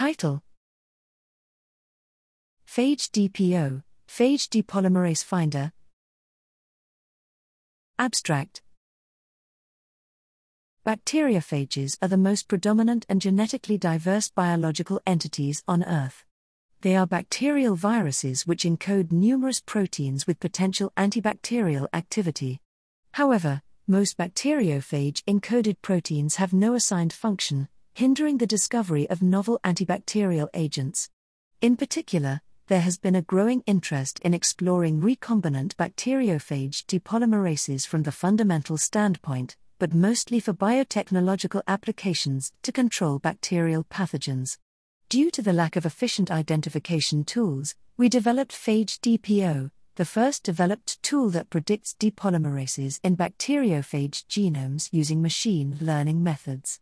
Title Phage DPO, Phage Depolymerase Finder. Abstract Bacteriophages are the most predominant and genetically diverse biological entities on Earth. They are bacterial viruses which encode numerous proteins with potential antibacterial activity. However, most bacteriophage encoded proteins have no assigned function, hindering the discovery of novel antibacterial agents. In particular, there has been a growing interest in exploring recombinant bacteriophage depolymerases from the fundamental standpoint, but mostly for biotechnological applications to control bacterial pathogens. Due to the lack of efficient identification tools, we developed Phage DPO, the first developed tool that predicts depolymerases in bacteriophage genomes using machine learning methods.